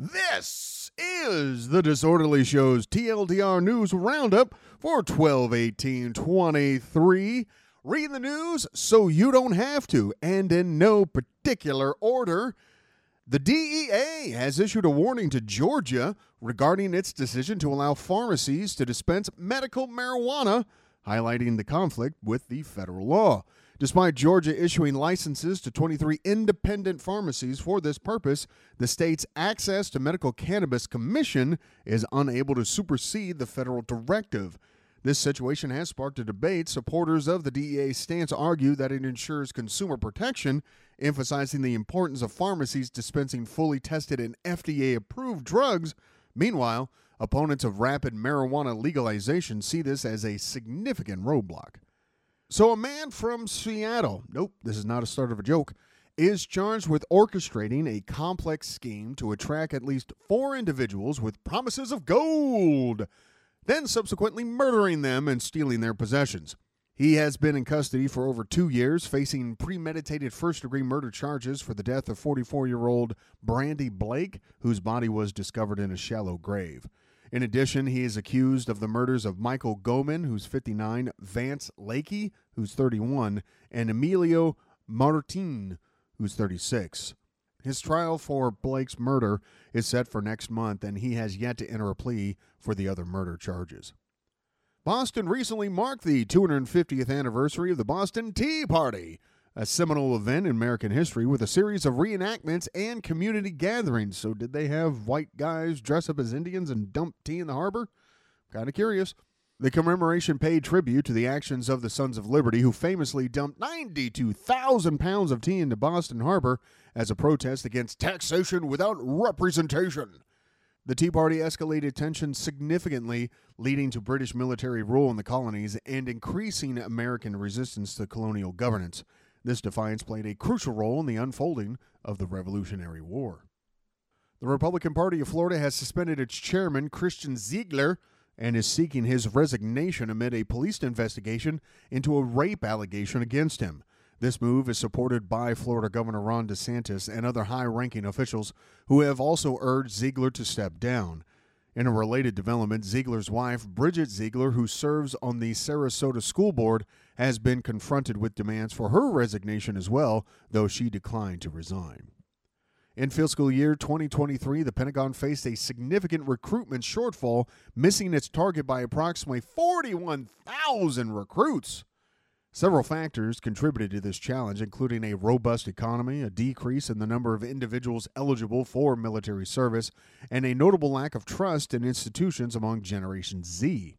This is the Disorderly Show's TLDR News Roundup for 12 18 23. Read the news so you don't have to, and in no particular order. The DEA has issued a warning to Georgia regarding its decision to allow pharmacies to dispense medical marijuana, highlighting the conflict with the federal law. Despite Georgia issuing licenses to 23 independent pharmacies for this purpose, the state's Access to Medical Cannabis Commission is unable to supersede the federal directive. This situation has sparked a debate. Supporters of the DEA's stance argue that it ensures consumer protection, emphasizing the importance of pharmacies dispensing fully tested and FDA approved drugs. Meanwhile, opponents of rapid marijuana legalization see this as a significant roadblock. So, a man from Seattle, nope, this is not a start of a joke, is charged with orchestrating a complex scheme to attract at least four individuals with promises of gold, then subsequently murdering them and stealing their possessions. He has been in custody for over two years, facing premeditated first degree murder charges for the death of 44 year old Brandy Blake, whose body was discovered in a shallow grave. In addition, he is accused of the murders of Michael Goman, who's 59, Vance Lakey, who's 31, and Emilio Martin, who's 36. His trial for Blake's murder is set for next month, and he has yet to enter a plea for the other murder charges. Boston recently marked the 250th anniversary of the Boston Tea Party, a seminal event in American history with a series of reenactments and community gatherings. So, did they have white guys dress up as Indians and dump tea in the harbor? Kind of curious. The commemoration paid tribute to the actions of the Sons of Liberty, who famously dumped 92,000 pounds of tea into Boston Harbor as a protest against taxation without representation. The Tea Party escalated tensions significantly, leading to British military rule in the colonies and increasing American resistance to colonial governance. This defiance played a crucial role in the unfolding of the Revolutionary War. The Republican Party of Florida has suspended its chairman, Christian Ziegler, and is seeking his resignation amid a police investigation into a rape allegation against him. This move is supported by Florida Governor Ron DeSantis and other high ranking officials who have also urged Ziegler to step down. In a related development, Ziegler's wife, Bridget Ziegler, who serves on the Sarasota School Board, has been confronted with demands for her resignation as well, though she declined to resign. In fiscal year 2023, the Pentagon faced a significant recruitment shortfall, missing its target by approximately 41,000 recruits. Several factors contributed to this challenge, including a robust economy, a decrease in the number of individuals eligible for military service, and a notable lack of trust in institutions among Generation Z.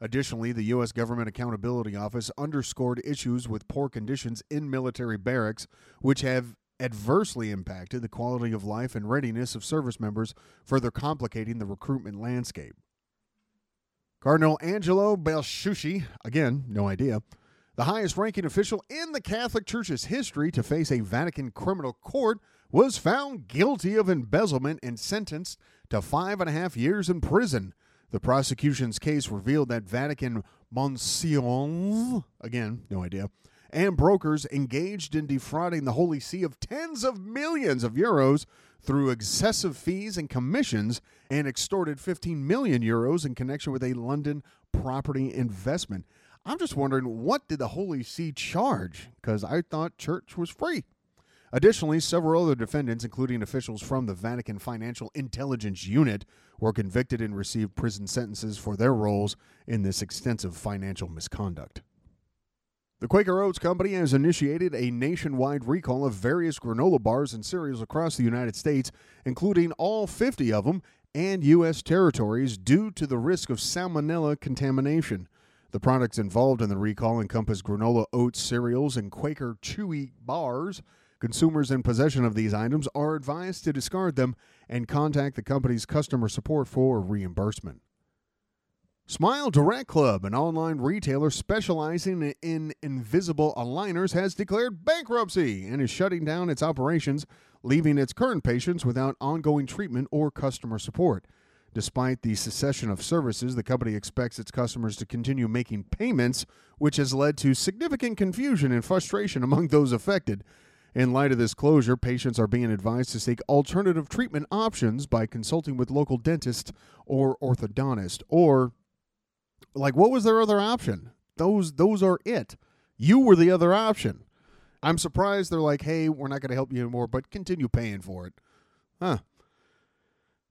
Additionally, the U.S. Government Accountability Office underscored issues with poor conditions in military barracks, which have adversely impacted the quality of life and readiness of service members, further complicating the recruitment landscape. Cardinal Angelo Belsucci, again, no idea, the highest ranking official in the Catholic Church's history to face a Vatican criminal court, was found guilty of embezzlement and sentenced to five and a half years in prison. The prosecution's case revealed that Vatican Monsignors, again, no idea, and brokers engaged in defrauding the Holy See of tens of millions of euros through excessive fees and commissions and extorted 15 million euros in connection with a London property investment. I'm just wondering what did the Holy See charge? Because I thought church was free. Additionally, several other defendants, including officials from the Vatican Financial Intelligence Unit, were convicted and received prison sentences for their roles in this extensive financial misconduct. The Quaker Oats Company has initiated a nationwide recall of various granola bars and cereals across the United States, including all 50 of them and U.S. territories, due to the risk of salmonella contamination. The products involved in the recall encompass granola oats cereals and Quaker Chewy bars. Consumers in possession of these items are advised to discard them and contact the company's customer support for reimbursement. Smile Direct Club, an online retailer specializing in invisible aligners, has declared bankruptcy and is shutting down its operations, leaving its current patients without ongoing treatment or customer support. Despite the cessation of services, the company expects its customers to continue making payments, which has led to significant confusion and frustration among those affected. In light of this closure, patients are being advised to seek alternative treatment options by consulting with local dentist or orthodontist. Or, like, what was their other option? Those those are it. You were the other option. I'm surprised they're like, hey, we're not going to help you anymore, but continue paying for it. Huh.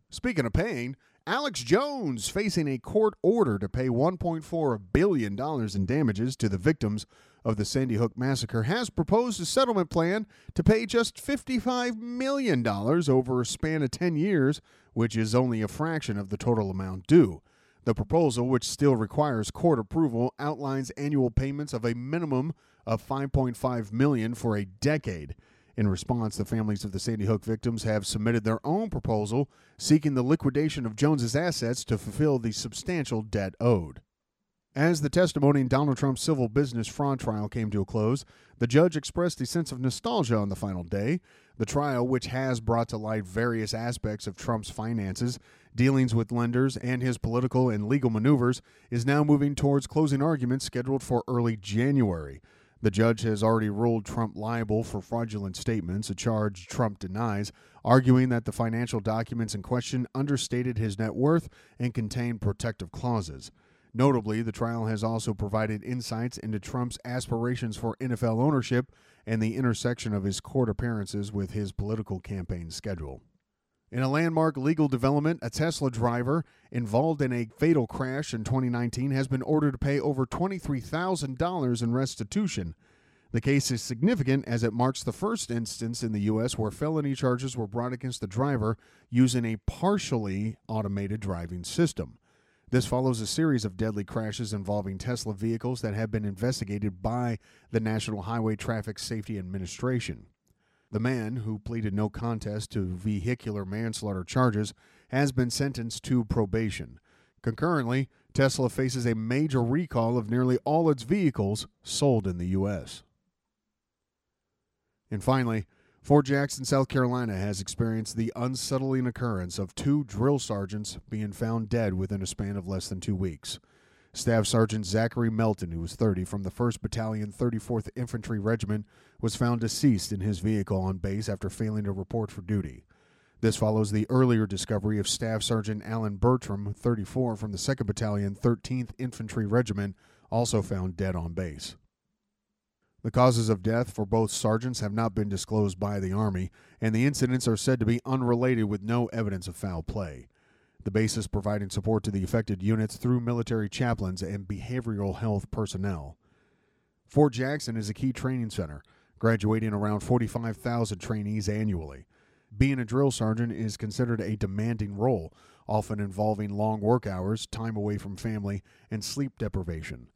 Speaking of paying, Alex Jones facing a court order to pay $1.4 billion in damages to the victims of the Sandy Hook massacre has proposed a settlement plan to pay just $55 million over a span of 10 years, which is only a fraction of the total amount due. The proposal, which still requires court approval, outlines annual payments of a minimum of 5.5 million for a decade. In response, the families of the Sandy Hook victims have submitted their own proposal seeking the liquidation of Jones's assets to fulfill the substantial debt owed. As the testimony in Donald Trump's civil business fraud trial came to a close, the judge expressed a sense of nostalgia on the final day. The trial, which has brought to light various aspects of Trump's finances, dealings with lenders, and his political and legal maneuvers, is now moving towards closing arguments scheduled for early January. The judge has already ruled Trump liable for fraudulent statements, a charge Trump denies, arguing that the financial documents in question understated his net worth and contained protective clauses. Notably, the trial has also provided insights into Trump's aspirations for NFL ownership and the intersection of his court appearances with his political campaign schedule. In a landmark legal development, a Tesla driver involved in a fatal crash in 2019 has been ordered to pay over $23,000 in restitution. The case is significant as it marks the first instance in the U.S. where felony charges were brought against the driver using a partially automated driving system. This follows a series of deadly crashes involving Tesla vehicles that have been investigated by the National Highway Traffic Safety Administration. The man, who pleaded no contest to vehicular manslaughter charges, has been sentenced to probation. Concurrently, Tesla faces a major recall of nearly all its vehicles sold in the U.S. And finally, Fort Jackson, South Carolina has experienced the unsettling occurrence of two drill sergeants being found dead within a span of less than two weeks. Staff Sergeant Zachary Melton, who was 30 from the 1st Battalion, 34th Infantry Regiment, was found deceased in his vehicle on base after failing to report for duty. This follows the earlier discovery of Staff Sergeant Alan Bertram, 34 from the 2nd Battalion, 13th Infantry Regiment, also found dead on base. The causes of death for both sergeants have not been disclosed by the Army, and the incidents are said to be unrelated with no evidence of foul play. The base is providing support to the affected units through military chaplains and behavioral health personnel. Fort Jackson is a key training center, graduating around 45,000 trainees annually. Being a drill sergeant is considered a demanding role, often involving long work hours, time away from family, and sleep deprivation.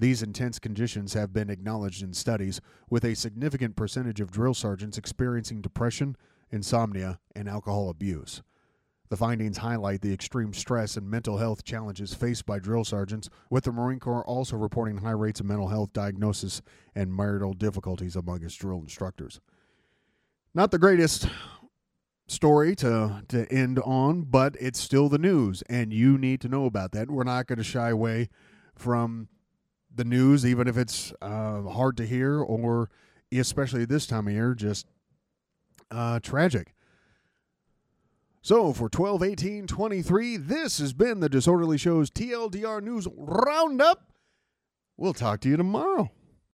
These intense conditions have been acknowledged in studies, with a significant percentage of drill sergeants experiencing depression, insomnia, and alcohol abuse. The findings highlight the extreme stress and mental health challenges faced by drill sergeants, with the Marine Corps also reporting high rates of mental health diagnosis and marital difficulties among its drill instructors. Not the greatest story to, to end on, but it's still the news, and you need to know about that. We're not going to shy away from the news, even if it's uh, hard to hear or especially this time of year, just uh, tragic. So for 12 18 23, this has been the Disorderly Show's TLDR News Roundup. We'll talk to you tomorrow.